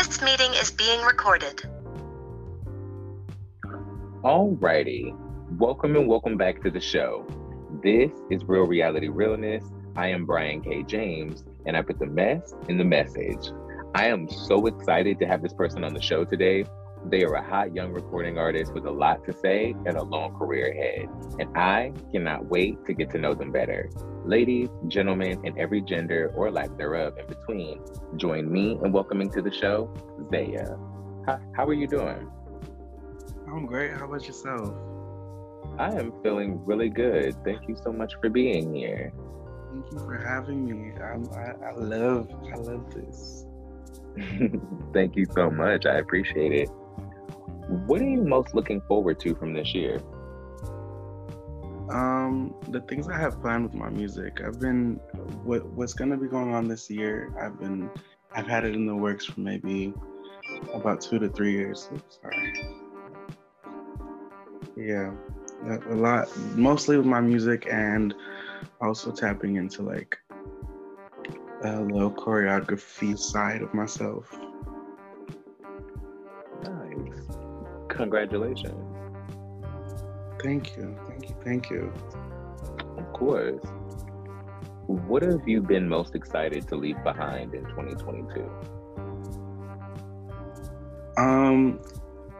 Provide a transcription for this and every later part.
This meeting is being recorded. Alrighty. Welcome and welcome back to the show. This is Real Reality Realness. I am Brian K. James, and I put the mess in the message. I am so excited to have this person on the show today. They are a hot young recording artist with a lot to say and a long career ahead, and I cannot wait to get to know them better. Ladies, gentlemen, and every gender or lack thereof in between, join me in welcoming to the show Xaeyuh. How, how are you doing? I'm great. How about yourself? I am feeling really good. Thank you so much for being here. Thank you for having me. I'm, I, I love I love this. Thank you so much. I appreciate it. What are you most looking forward to from this year? Um, the things I have planned with my music, I've been what what's gonna be going on this year. I've been I've had it in the works for maybe about two to three years. Oops, sorry. Yeah, a, a lot, mostly with my music and also tapping into like a little choreography side of myself. Congratulations. Thank you, thank you, thank you. Of course. What have you been most excited to leave behind in 2022? Um,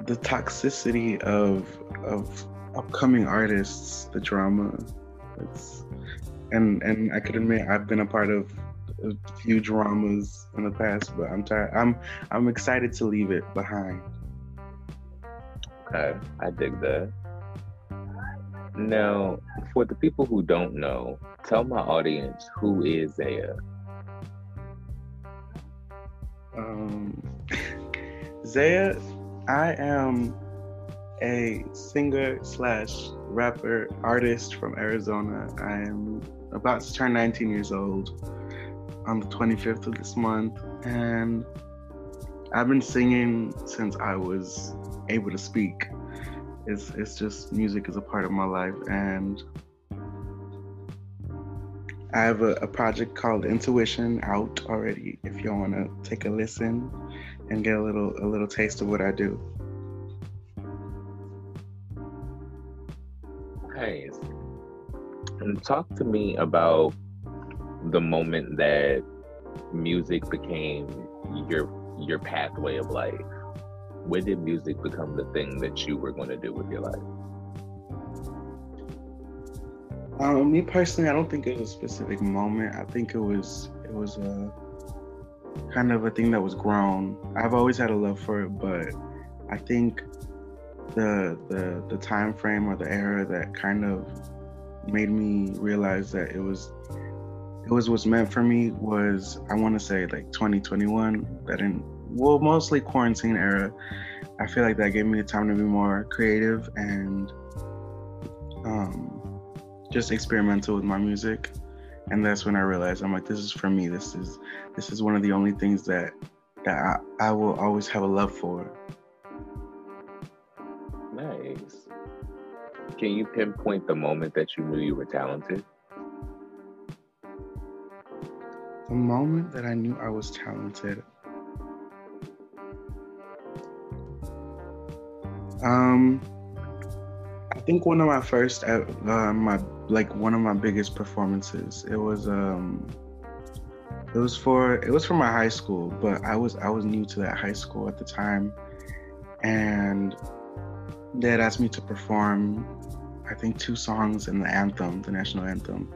the toxicity of of upcoming artists, the drama. It's and and I could admit I've been a part of a few dramas in the past, but I'm tired. I'm I'm excited to leave it behind. Okay, I dig that. Now, for the people who don't know, tell my audience who is Xaeyuh. Um, Xaeyuh, I am a singer slash rapper artist from Arizona. I am about to turn 19 years old on the 25th of this month, and I've been singing since I was able to speak. It's it's just music is a part of my life, and I have a, a project called Intuition out already. If you want to take a listen and get a little a little taste of what I do. Nice. And talk to me about the moment that music became your your pathway of life. When did music become the thing that you were going to do with your life? Um, me personally, I don't think it was a specific moment. I think it was it was a kind of a thing that was grown. I've always had a love for it, but I think the the the time frame or the era that kind of made me realize that it was it was what's meant for me was I want to say like 2021 that in well mostly quarantine era I feel like that gave me the time to be more creative and um, just experimental with my music and that's when I realized I'm like this is for me this is this is one of the only things that that I, I will always have a love for Nice. Can you pinpoint the moment that you knew you were talented? The moment that I knew I was talented. Um, I think one of my first, uh, uh, my like one of my biggest performances. It was um, it was for it was for my high school, but I was I was new to that high school at the time, and they had asked me to perform, I think two songs in the anthem, the national anthem,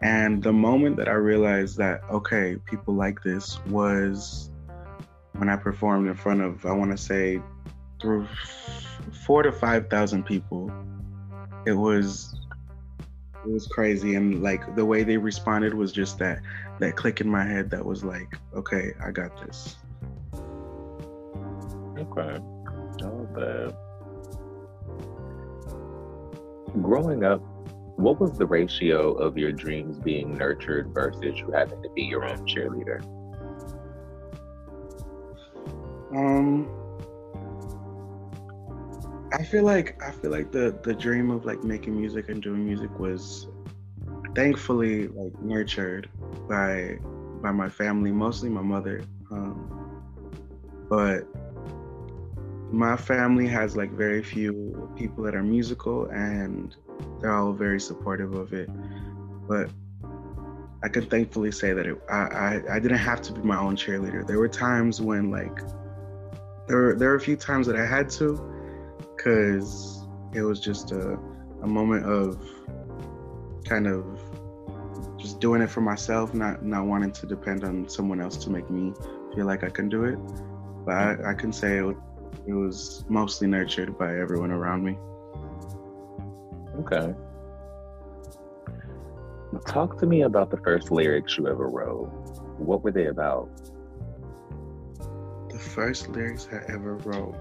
and the moment that I realized that okay, people like this was when I performed in front of I want to say through four to five thousand people. It was it was crazy, and like the way they responded was just that that click in my head that was like, okay, I got this. Okay, not bad. Growing up, what was the ratio of your dreams being nurtured versus you having to be your own cheerleader? Um, I feel like I feel like the the dream of like making music and doing music was thankfully like nurtured by by my family, mostly my mother. Um, but my family has like very few people that are musical and they're all very supportive of it. But I can thankfully say that it, I, I, I didn't have to be my own cheerleader. There were times when like there were, there were a few times that I had to because it was just a, a moment of kind of just doing it for myself, not not wanting to depend on someone else to make me feel like I can do it. But I, I can say it, it was mostly nurtured by everyone around me. Okay. Talk to me about the first lyrics you ever wrote. What were they about? The first lyrics I ever wrote.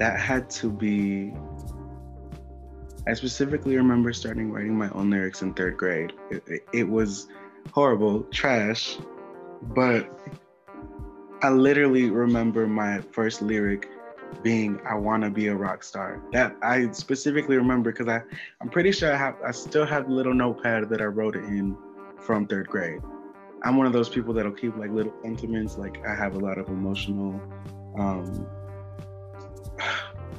That had to be I specifically remember starting writing my own lyrics in third grade. It, it, was horrible, trash, but I literally remember my first lyric being "I want to be a rock star." That I specifically remember because I I'm pretty sure I have I still have the little notepad that I wrote it in from third grade. I'm one of those people that'll keep like little sentiments. Like I have a lot of emotional um,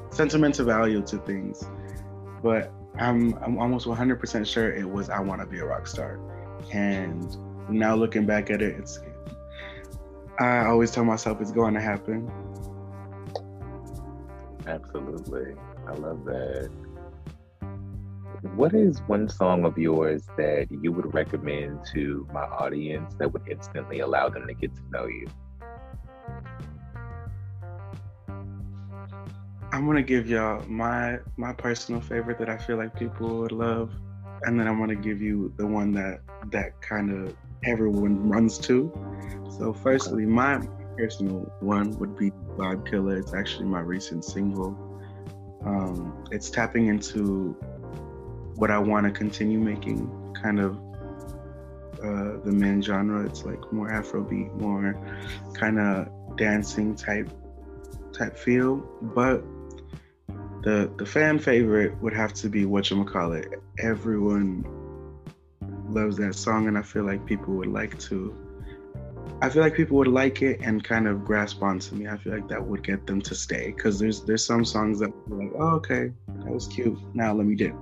sentimental value to things but I'm I'm almost 100% sure it was I want to be a rock star. And now looking back at it, it's I always tell myself it's going to happen. Absolutely. I love that. What is one song of yours that you would recommend to my audience that would instantly allow them to get to know you? I'm gonna give y'all my my personal favorite that I feel like people would love, and then I'm gonna give you the one that that kind of everyone runs to. So, firstly, my personal one would be Vibe Killer. It's actually my recent single. Um, it's tapping into what I want to continue making, kind of uh, the men genre. It's like more Afrobeat, more kind of dancing type type feel, but the the fan favorite would have to be what you call it. Everyone loves that song, and I feel like people would like to. I feel like people would like it and kind of grasp onto me. I feel like that would get them to stay because there's there's some songs that are like, oh okay, that was cute. Now let me dip.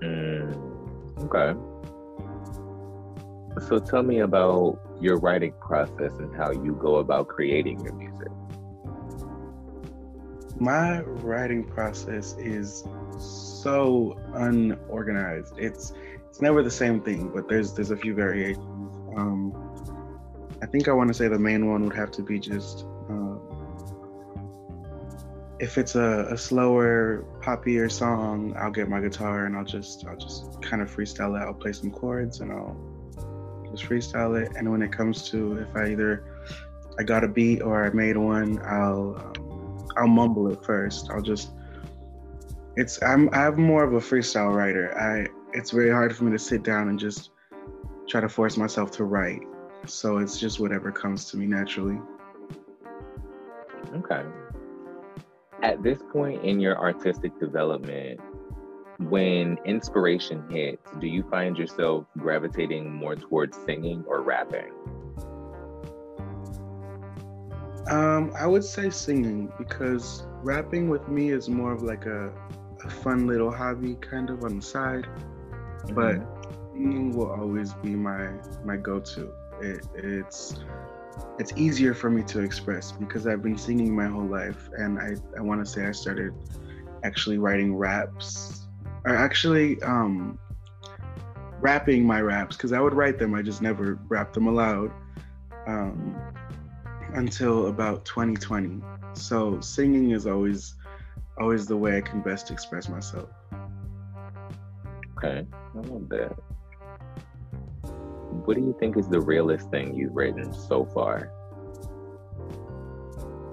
Mm, okay. So tell me about your writing process and how you go about creating your music my writing process is so unorganized. It's it's never the same thing, but there's there's a few variations. Um, I think I want to say the main one would have to be just um, if it's a, a slower, poppier song, I'll get my guitar and I'll just I'll just kind of freestyle it. I'll play some chords and I'll just freestyle it. And when it comes to if I either I got a beat or I made one, I'll um, I'll mumble it first. I'll just it's I'm I'm more of a freestyle writer. I it's very hard for me to sit down and just try to force myself to write. So it's just whatever comes to me naturally. Okay. At this point in your artistic development, when inspiration hits, do you find yourself gravitating more towards singing or rapping? Um, I would say singing because rapping with me is more of like a, a fun little hobby, kind of on the side. But Mm-hmm. singing will always be my my go-to. It, it's it's easier for me to express because I've been singing my whole life, and I I want to say I started actually writing raps, or actually um rapping my raps because I would write them, I just never rapped them aloud. Um, until about 2020. So singing is always always the way I can best express myself. Okay, I love that. What do you think is the realest thing you've written so far?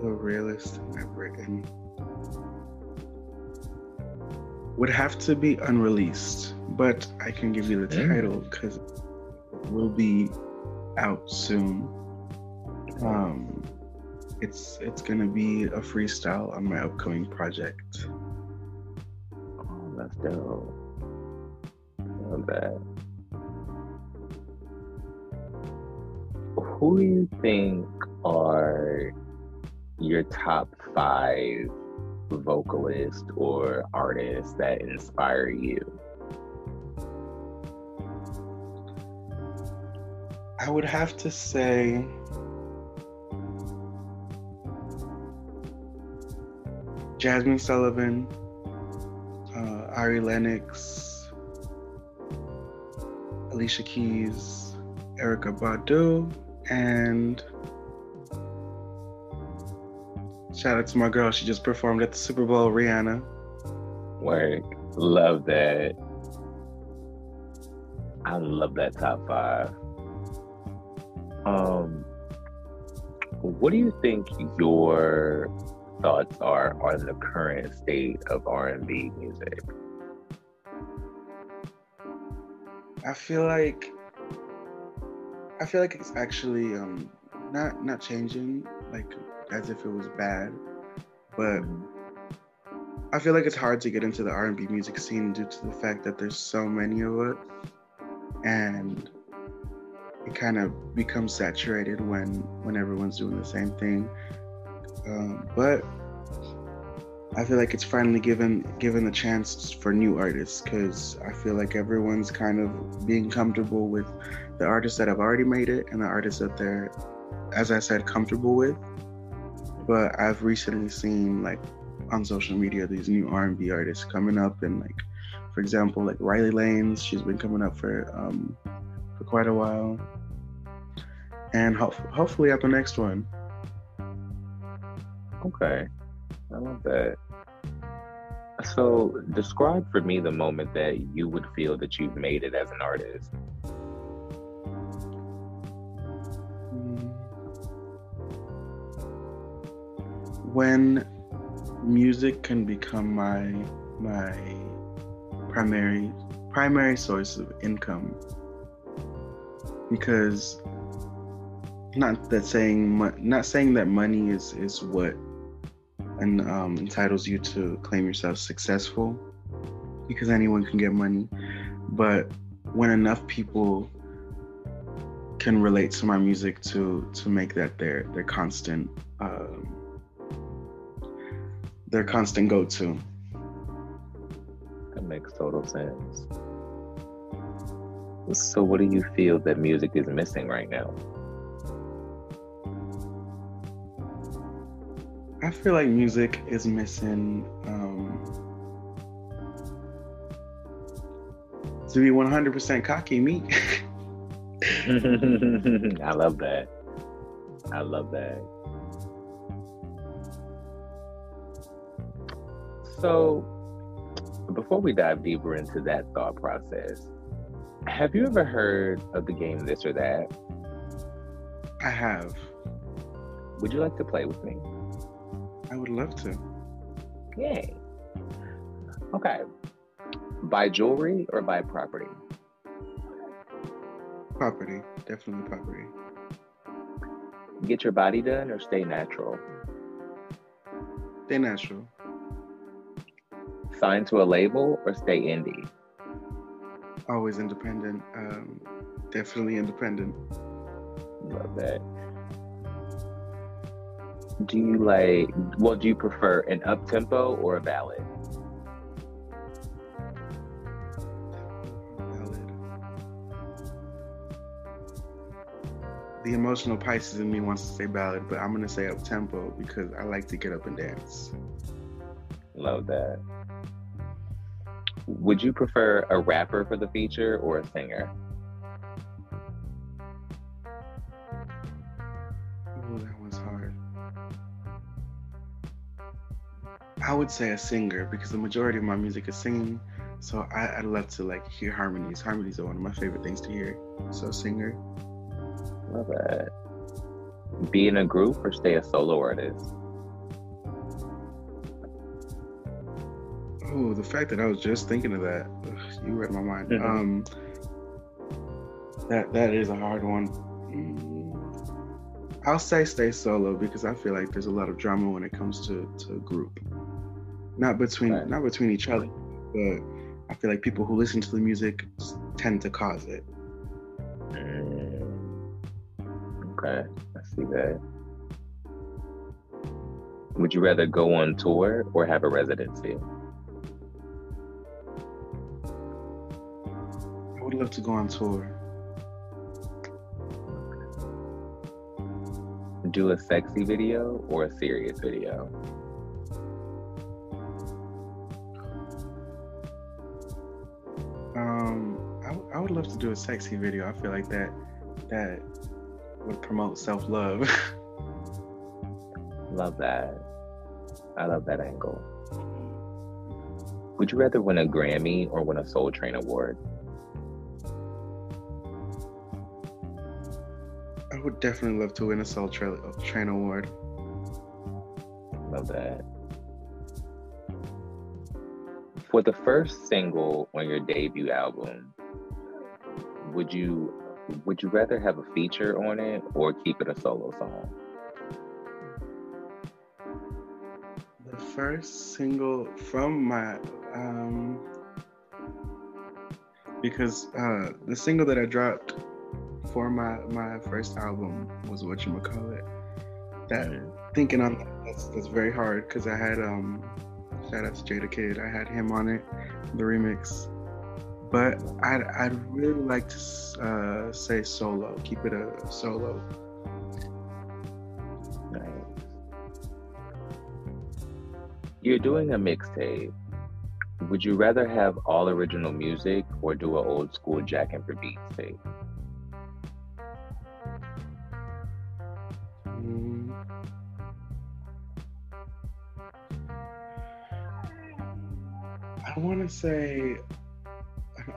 The realest thing I've written would have to be unreleased, but I can give you the title because it will be out soon. Um, it's it's gonna be a freestyle on my upcoming project. Oh, that's dope. Love that. Who do you think are your top five vocalists or artists that inspire you? I would have to say Jazmine Sullivan, uh, Ari Lennox, Alicia Keys, Erykah Badu, and shout out to my girl. She just performed at the Super Bowl, Rihanna. Work. Love that. I love that top five. Um, what do you think your thoughts are on the current state of R and B music? I feel like I feel like it's actually um not not changing like as if it was bad, but I feel like it's hard to get into the R&B music scene due to the fact that there's so many of it and it kind of becomes saturated when when everyone's doing the same thing. Um, but I feel like it's finally given given the chance for new artists because I feel like everyone's kind of being comfortable with the artists that have already made it and the artists that they're, as I said, comfortable with. But I've recently seen like on social media these new R&B artists coming up and like, for example, like Riley Lanes, she's been coming up for um, for quite a while, and ho- hopefully at the next one. Okay, I love that. So, describe for me the moment that you would feel that you've made it as an artist. Hmm. when music can become my my primary primary source of income because not that saying not saying that money is is what and um, entitles you to claim yourself successful because anyone can get money but when enough people can relate to my music to to make that their their constant um, their constant go-to. That makes total sense. So, what do you feel that music is missing right now? I feel like music is missing um, to be 100% cocky me. I love that. I love that. So, before we dive deeper into that thought process, have you ever heard of the game This or That? I have. Would you like to play with me? I would love to. Yay. Okay. Buy jewelry or buy property? Property, definitely property. Get your body done or stay natural? Stay natural. Sign to a label or stay indie? Always independent. Um, definitely independent. Love that. Do you like? Well, do you prefer an up tempo or a ballad? Ballad. The emotional Pisces in me wants to say ballad, but I'm gonna say up tempo because I like to get up and dance. Love that. Would you prefer a rapper for the feature or a singer? I would say a singer because the majority of my music is singing. So I, I'd love to like hear harmonies. Harmonies are one of my favorite things to hear. So singer. Love that. Be in a group or stay a solo artist? Oh, the fact that I was just thinking of that, ugh, you read my mind. Mhm. Um, that that is a hard one. I'll say stay solo because I feel like there's a lot of drama when it comes to to a group. Not between Right. not between each other, but I feel like people who listen to the music tend to cause it. Mm. Okay, I see that. Would you rather go on tour or have a residency? I would love to go on tour. Do a sexy video or a serious video? W- I love to do a sexy video. I feel like that that would promote self love. Love that. I love that angle. Would you rather win a Grammy or win a Soul Train award? I would definitely love to win a Soul Train, Train Award. Love that. For the first single on your debut album, would you would you rather have a feature on it or keep it a solo song? The first single from my um because uh the single that I dropped for my my first album was what you call it. That thinking on that, that's that's very hard because I had um shout out to Jada Kid. I had him on it, the remix. But I'd I'd really like to uh, say solo. Keep it a solo. Nice. You're doing a mixtape. Would you rather have all original music or do an old school Jack and for Beats tape? I want to say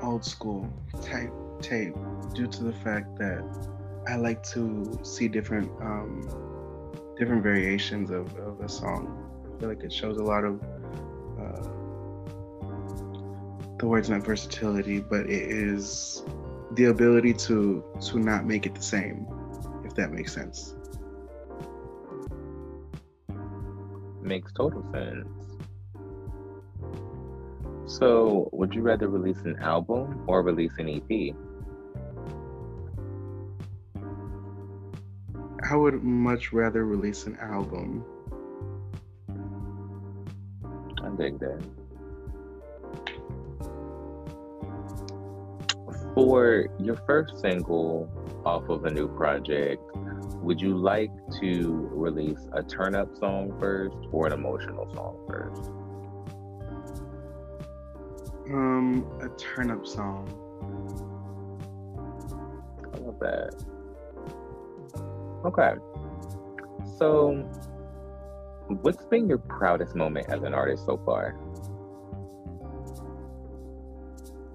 old school type tape due to the fact that I like to see different um, different variations of, of a song. I feel like it shows a lot of uh, the words not versatility, but it is the ability to to not make it the same, if that makes sense. Makes total sense. So, would you rather release an album or release an EP? I would much rather release an album. I dig that. For your first single off of a new project, would you like to release a turn up song first or an emotional song first? Um, a turnip song. I love that. Okay. So, what's been your proudest moment as an artist so far?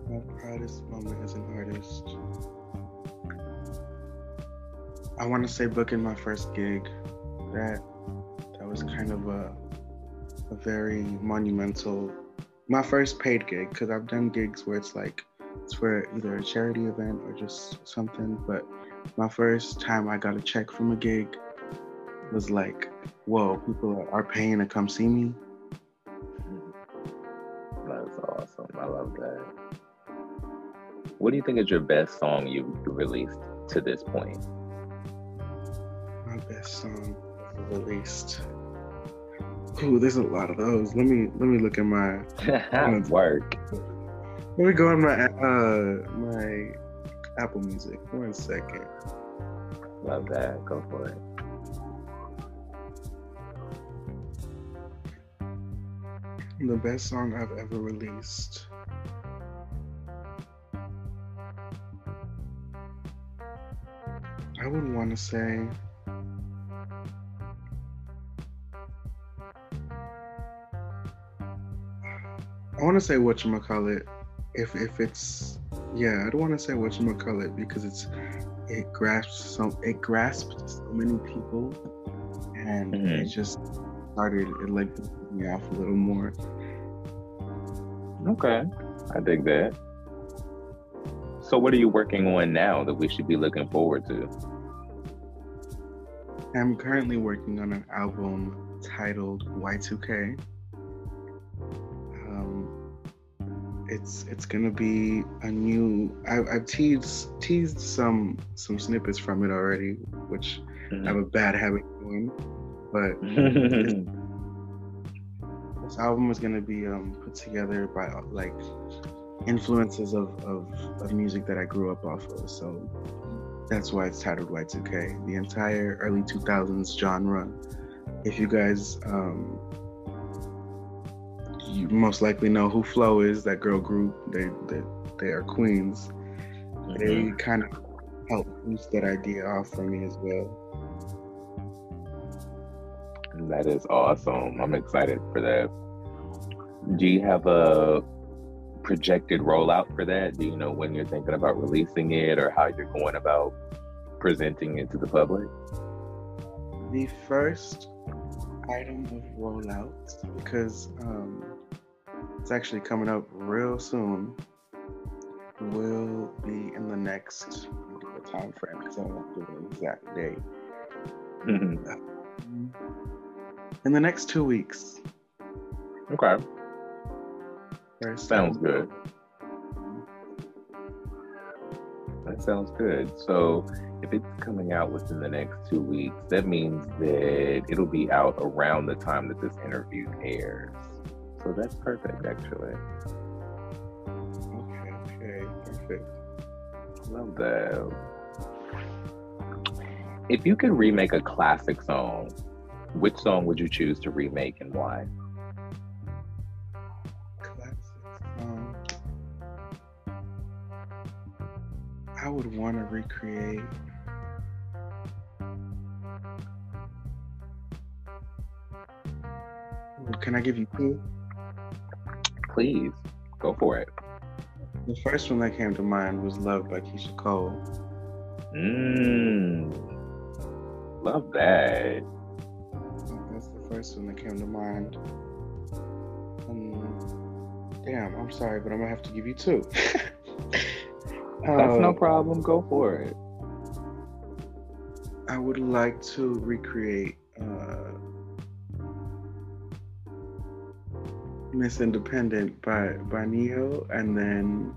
My proudest moment as an artist. I want to say booking my first gig. That that was kind of a a very monumental. My first paid gig because I've done gigs where it's like it's for either a charity event or just something. But my first time I got a check from a gig was like, whoa, people are paying to come see me. Mm-hmm. That's awesome. I love that. What do you think is your best song you've released to this point? My best song. released. Ooh, there's a lot of those. Let me let me look at my work. Let me go on my uh my Apple Music. One second. Love that. Go for it. The best song I've ever released. I would want to say I want to say what you call it. If if it's yeah, I don't want to say what you call it because it's it grasps so it grasped so many people, and Mhm. it just started it like me off a little more. Okay. I dig that. So what are you working on now that we should be looking forward to? I'm currently working on an album titled Y2K. It's it's gonna be a new. I, I've teased teased some some snippets from it already, which I have a bad habit of doing. But this album is gonna be um, put together by like influences of, of of music that I grew up off of. So that's why it's titled Y2K. The entire early 2000s genre. If you guys, um, you most likely know who Flo is, that girl group. They they, they are queens. They kind of helped boost that idea off for me as well. That is awesome. I'm excited for that. Do you have a projected rollout for that? Do you know when you're thinking about releasing it or how you're going about presenting it to the public? The first item of rollout, because um, it's actually coming up real soon, will be in the next let me give a time frame because I won't do an exact date. Mm-hmm. In the next two weeks. okay. First Sounds good. That sounds good. So, if it's coming out within the next two weeks, that means that it'll be out around the time that this interview airs. So, that's perfect, actually. Okay, okay, perfect. Love that. If you could remake a classic song, which song would you choose to remake and why? Classics. Um, I would want to recreate. Can I give you two? Please go for it. The first one that came to mind was Love by Keyshia Cole. Mmm. Love that. That's the first one that came to mind. Um, damn, I'm sorry, but I'm gonna have to give you two. That's Uh, no problem. Go for it. I would like to recreate uh, Miss Independent by by Ne-Yo, and then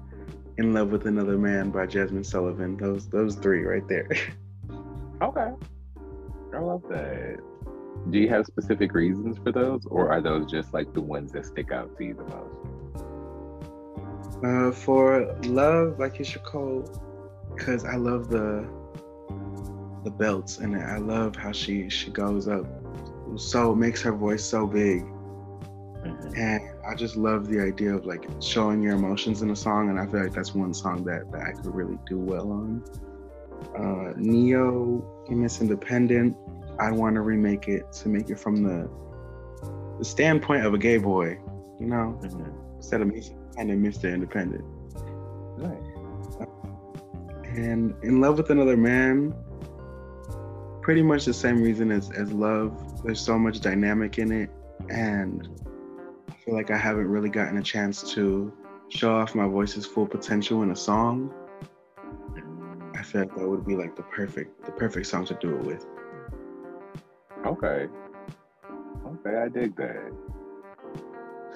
In Love with Another Man by Jazmine Sullivan. Those those three right there. Okay. I love that. Do you have specific reasons for those, or are those just like the ones that stick out to you the most? Uh, for Love by Keyshia Cole, because I love the the belts and. I love how she she goes up, so makes her voice so big. And I just love the idea of like showing your emotions in a song, and I feel like that's one song that, that I could really do well on. Uh, Ne-Yo, Miss Independent, I want to remake it to make it from the the standpoint of a gay boy, you know, Mhm. instead of Miss Independent, Mr. Independent. Nice. And In Love with Another Man, pretty much the same reason as, as Love. There's so much dynamic in it, and feel like I haven't really gotten a chance to show off my voice's full potential in a song. I feel like that would be like the perfect the perfect song to do it with. Okay. Okay, I dig that.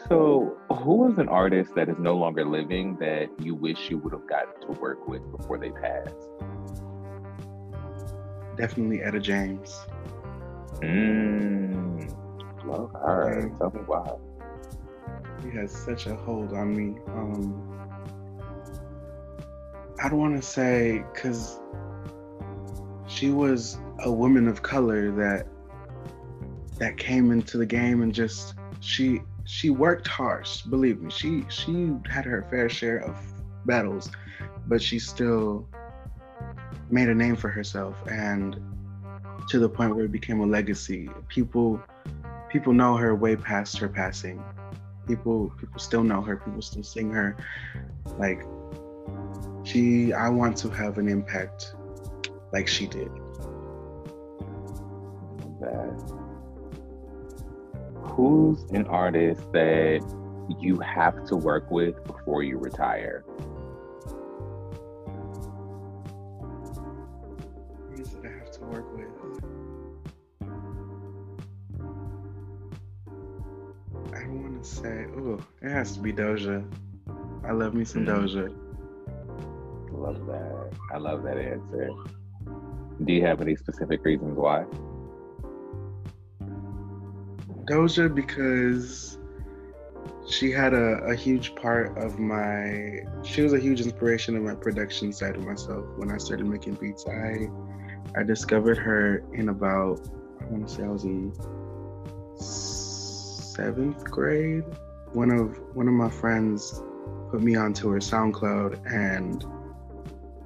So, who is an artist that is no longer living that you wish you would have gotten to work with before they passed? Definitely Etta James. Mm. Love her. Tell me why. He has such a hold on me. Um, I don't want to say because she was a woman of color that that came into the game and just she she worked hard. Believe me, she she had her fair share of battles, but she still made a name for herself and to the point where it became a legacy. People people know her way past her passing. People people still know her. People still sing her. Like she, I want to have an impact like she did. That. Who's an artist that you have to work with before you retire? Say. Oh, it has to be Doja. I love me some Mhm. Doja. Love that. I love that answer. Do you have any specific reasons why? Doja because she had a, a huge part of my she was a huge inspiration in my production side of myself when I started making beats. I I discovered her in about I want to say I was in seventh grade. One of one of my friends put me onto her SoundCloud and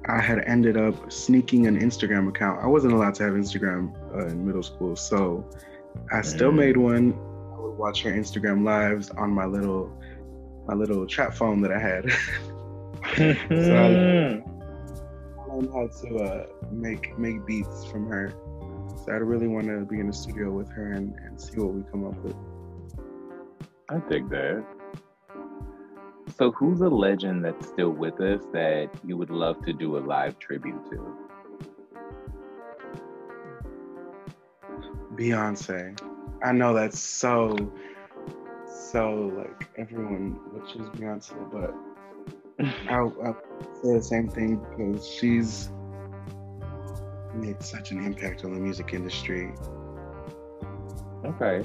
I had ended up sneaking an Instagram account. I wasn't allowed to have Instagram uh, in middle school, so I still Mm. made one. I would watch her Instagram lives on my little my little trap phone that I had. So I learned how to uh, make make beats from her. So I really want to be in the studio with her and, and see what we come up with. I dig that. So, who's a legend that's still with us that you would love to do a live tribute to? Beyonce. I know that's so so like everyone would choose Beyonce, but I'll, I'll say the same thing because she's made such an impact on the music industry. Okay.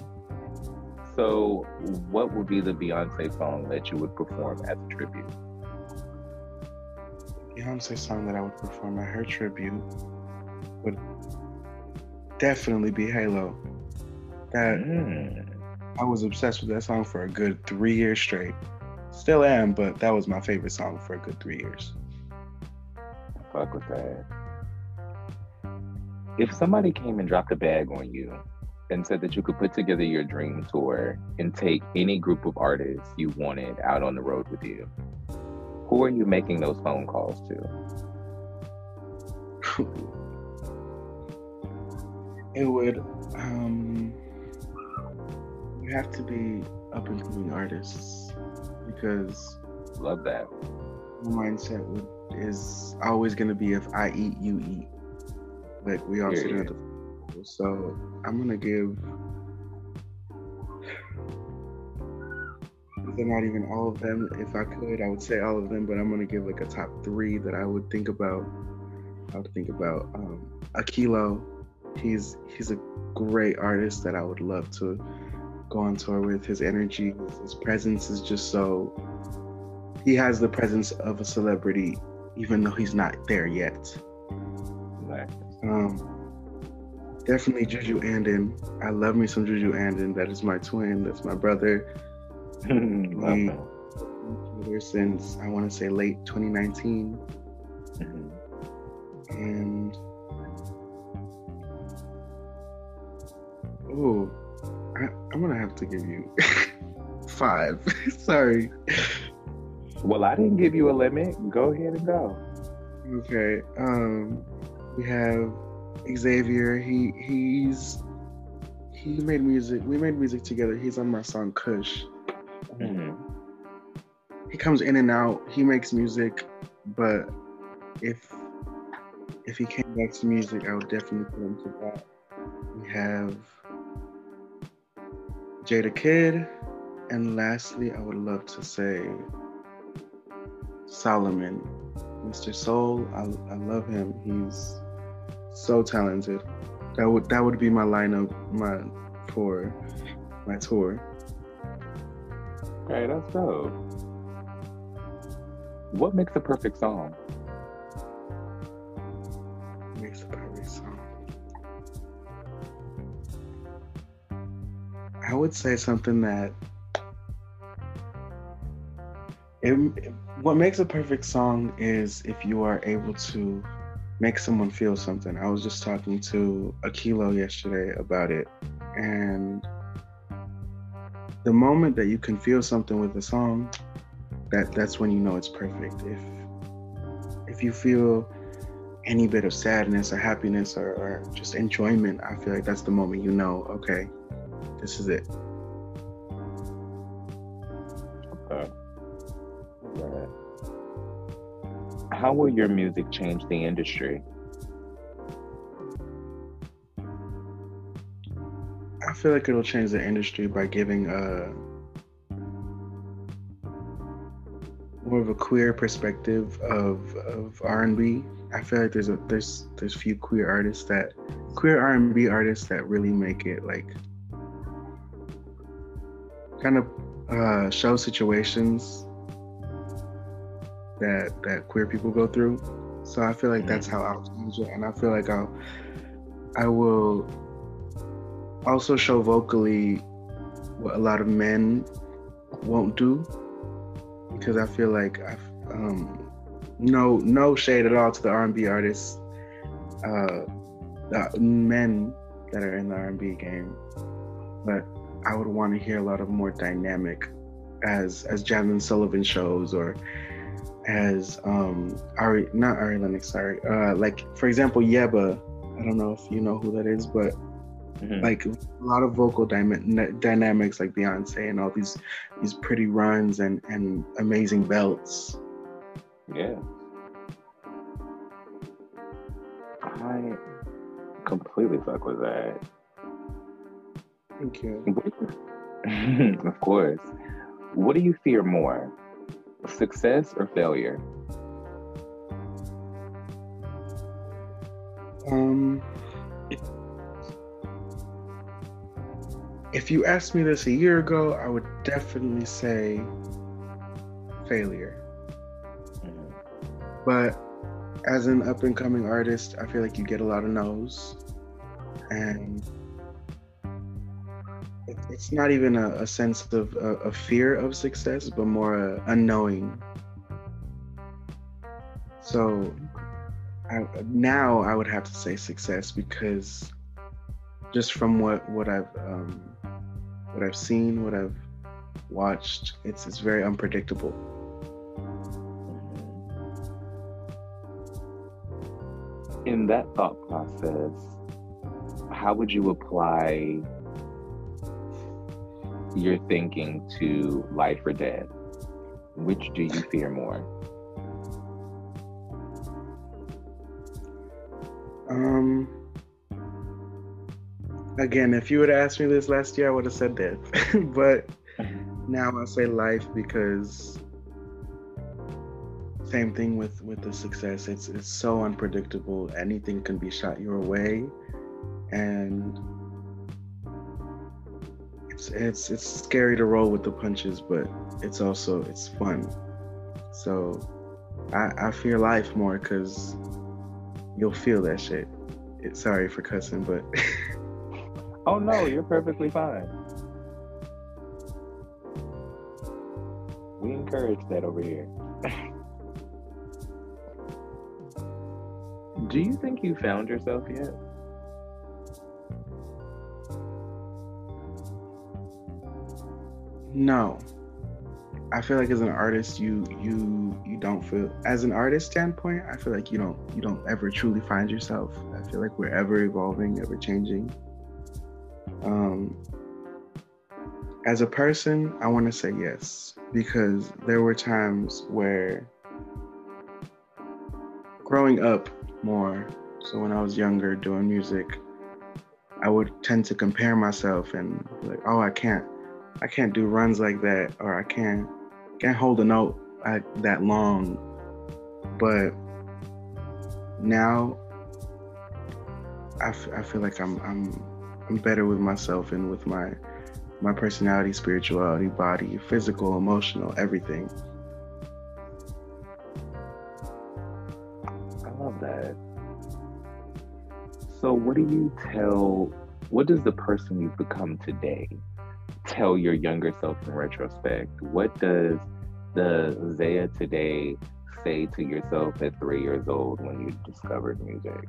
So, what would be the Beyonce song that you would perform as a tribute? Beyonce song that I would perform at her tribute would definitely be Halo. That Mm. I was obsessed with that song for a good three years straight. Still am, but that was my favorite song for a good three years. Fuck with that. If somebody came and dropped a bag on you and said that you could put together your dream tour and take any group of artists you wanted out on the road with you, who are you making those phone calls to? it would um you have to be up and coming artists because Love that. mindset would, is always going to be if I eat, you eat. Like we all sit Period. Table. So I'm gonna give. They're not even all of them. If I could, I would say all of them, but I'm gonna give like a top three that I would think about. I would think about um, Akilo. He's he's a great artist that I would love to go on tour with. His energy, his, his presence is just so. He has the presence of a celebrity, even though he's not there yet. Um, definitely Juju Anden. I love me some Juju Anden. That is my twin. That's my brother. Love We- since I want to say late 2019, Mhm. and oh, I, I'm gonna have to give you five. Sorry. Well, I didn't give you a limit. Go ahead and go. Okay. Um, we have Xavier. He he's he made music. We made music together. He's on my song Kush. Mhm. he comes in and out. He makes music, but if if he came back to music, I would definitely put him to that. We have Jada Kid, and lastly, I would love to say Solomon, Mr. Soul. I, I love him. He's so talented. that would that would be my lineup my for my tour. Okay, that's dope. What makes a perfect song? Makes a perfect song. I would say something that it, what makes a perfect song is if you are able to make someone feel something. I was just talking to Akilo yesterday about it, and the moment that you can feel something with a song, that that's when you know it's perfect. If if you feel any bit of sadness or happiness or, or just enjoyment, I feel like that's the moment you know, okay, this is it. How will your music change the industry? I feel like it'll change the industry by giving a more of a queer perspective of of R and B. I feel like there's a there's there's few queer artists that queer R and B artists that really make it like kind of uh, show situations that that queer people go through. So I feel like that's how I'll change it, and I feel like I'll I will also show vocally what a lot of men won't do. Because I feel like I've um, no no shade at all to the R&B artists, uh, men that are in the R&B game, but I would want to hear a lot of more dynamic, as as Jazmine Sullivan shows or as um Ari not Ari Lennox sorry uh like for example Yebba I don't know if you know who that is but Mm-hmm. Like a lot of vocal dy- dynamics, like Beyonce and all these these pretty runs and and amazing belts. Yeah, I completely fuck with that. Thank you. of course. What do you fear more, success or failure? Um if you asked me this a year ago, I would definitely say failure. Mm-hmm. But as an up and coming artist, I feel like you get a lot of no's. And it's not even a, a sense of a, a, fear of success, but more a, unknowing. So I, now I would have to say success because just from what what I've um, what I've seen, what I've watched, it's it's very unpredictable. In that thought process, how would you apply your thinking to life or death? Which do you fear more? Um again, if you would asked me this last year, I would have said death. but now I say life because same thing with with the success. It's it's so unpredictable. Anything can be shot your way, and it's it's it's scary to roll with the punches, but it's also it's fun. So I I fear life more because you'll feel that shit. It, sorry for cussing, but. Oh no, you're perfectly fine. We encourage that over here. Do you think you found yourself yet? No. I feel like as an artist you you you don't feel as an artist standpoint, I feel like you don't you don't ever truly find yourself. I feel like we're ever evolving, ever changing. Um, as a person, I want to say yes because there were times where growing up more, so when I was younger doing music, I would tend to compare myself and like, oh, I can't, I can't do runs like that, or I can't, can't hold a note like that long. But now I, f- I feel like I'm I'm I'm better with myself and with my my personality, spirituality, body, physical, emotional, everything. I love that. So, what do you tell? What does the person you've become today tell your younger self in retrospect? What does the Xaeyuh today say to yourself at three years old when you discovered music?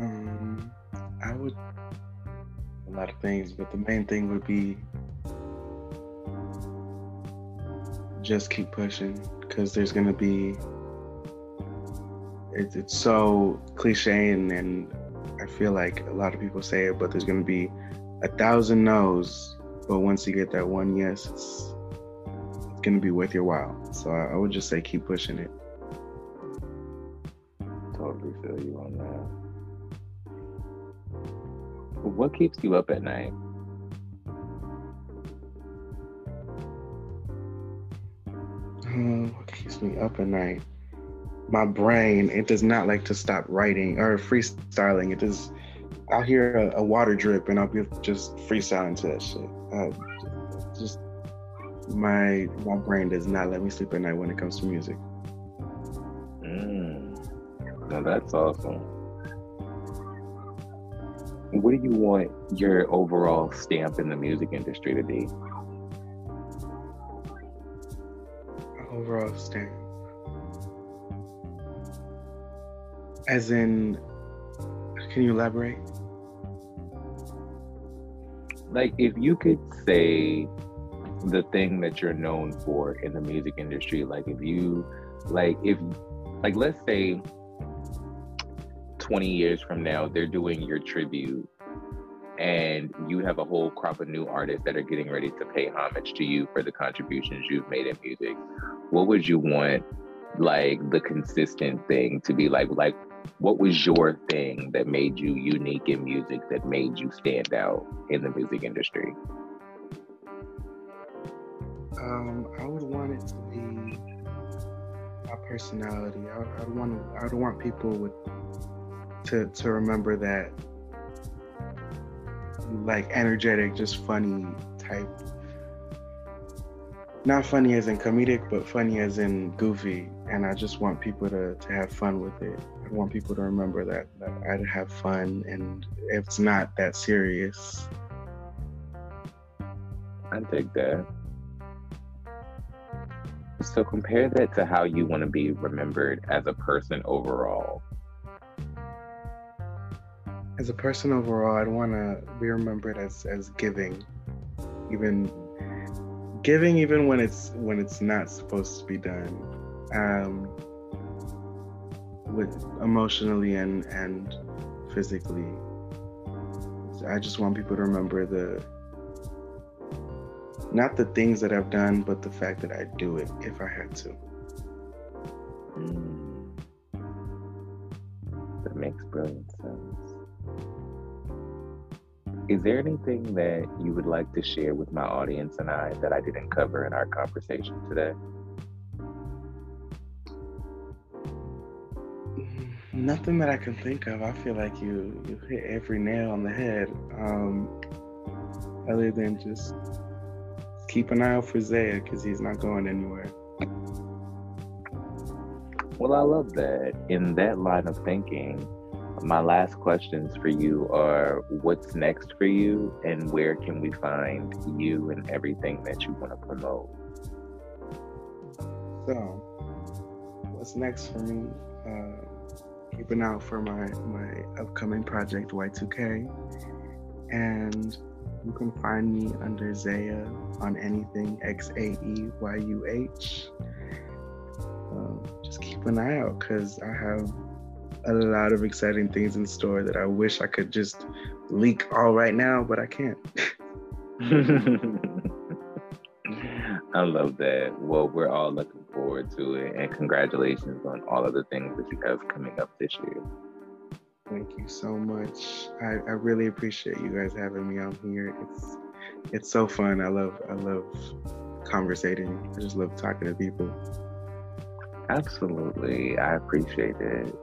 Um, I would a lot of things, but the main thing would be just keep pushing because there's gonna be it's, it's so cliche and, and I feel like a lot of people say it, but there's gonna be a thousand no's, but once you get that one yes, it's, it's gonna be worth your while. So I, I would just say keep pushing it. Totally feel you on that. What keeps you up at night? Uh, what keeps me up at night? My brain, it does not like to stop writing or freestyling. It does. I'll hear a, a water drip and I'll be just freestyling to that shit. Uh, just my my brain does not let me sleep at night when it comes to music. Mm. Now that's awesome. What do you want your overall stamp in the music industry to be? Overall stamp. As in, can you elaborate? Like, if you could say the thing that you're known for in the music industry, like, if you, like, if, like, let's say 20 years from now, they're doing your tribute and you have a whole crop of new artists that are getting ready to pay homage to you for the contributions you've made in music what would you want like the consistent thing to be like like what was your thing that made you unique in music that made you stand out in the music industry? Um i would want it to be my personality. I, I want i would want people with to to remember that like energetic just funny type not funny as in comedic, but funny as in goofy. And I just want people to, to have fun with it. I want people to remember that, that I'd have fun and it's not that serious. I take that. So compare that to how you want to be remembered as a person overall. As a person overall, I'd want to be remembered as as giving, even giving even when it's when it's not supposed to be done um with emotionally and and physically. I just want people to remember the not the things that i've done but the fact that i do it if i had to. Mm. that makes brilliant sense is there anything that you would like to share with my audience and I that I didn't cover in our conversation today? Nothing that I can think of. I feel like you you hit every nail on the head. Um, other than just keep an eye out for Xaeyuh because he's not going anywhere. Well, I love that. In that line of thinking, my last questions for you are what's next for you and where can we find you and everything that you want to promote? So what's next for me? Uh, keep an eye out for my my upcoming project y2k and you can find me under Xaeyuh on anything x-a-e-y-u-h um, just keep an eye out because i have a lot of exciting things in store that I wish I could just leak all right now, but I can't. I love that. Well, we're all looking forward to it, and congratulations on all of the things that you have coming up this year. Thank you so much. I, I really appreciate you guys having me on here. It's it's so fun. I love I love conversating. I just love talking to people. Absolutely. I appreciate it.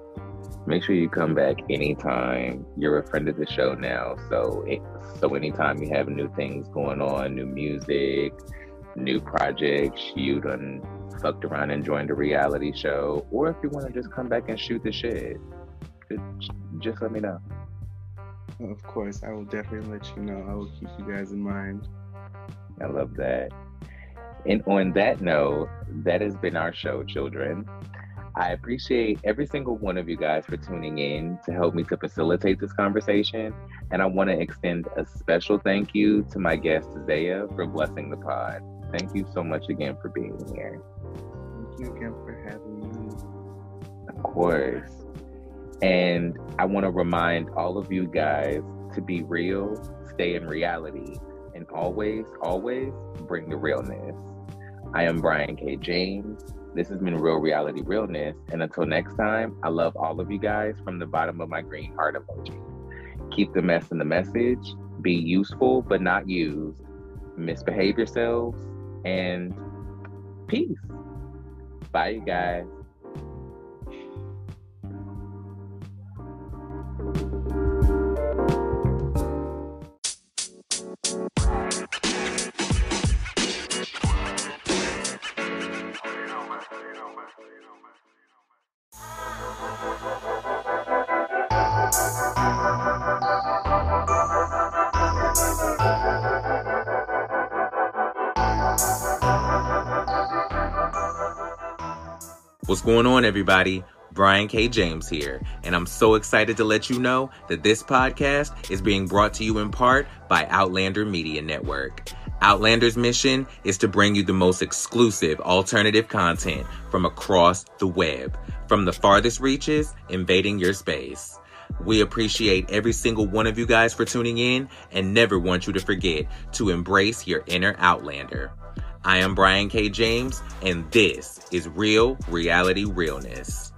Make sure you come back anytime. You're a friend of the show now, so it, so anytime you have new things going on, new music, new projects, you done fucked around and joined a reality show, or if you want to just come back and shoot the shit, just, just let me know. Of course, I will definitely let you know. I will keep you guys in mind. I love that. And on that note, that has been our show, children. I appreciate every single one of you guys for tuning in to help me to facilitate this conversation. And I want to extend a special thank you to my guest, Xaeyuh, for blessing the pod. Thank you so much again for being here. Thank you again for having me. Of course. And I want to remind all of you guys to be real, stay in reality, and always, always bring the realness. I am Brian K. James. This has been Real Reality Realness. And until next time, I love all of you guys from the bottom of my green heart emoji. Keep the mess in the message, be useful but not used, misbehave yourselves, and peace. Bye, you guys. Going on, everybody? Brian K. James here, and I'm so excited to let you know that this podcast is being brought to you in part by Outlander Media Network. Outlander's mission is to bring you the most exclusive alternative content from across the web, from the farthest reaches invading your space. We appreciate every single one of you guys for tuning in and never want you to forget to embrace your inner Outlander. I am Brian K. James, and this is Real Reality Realness.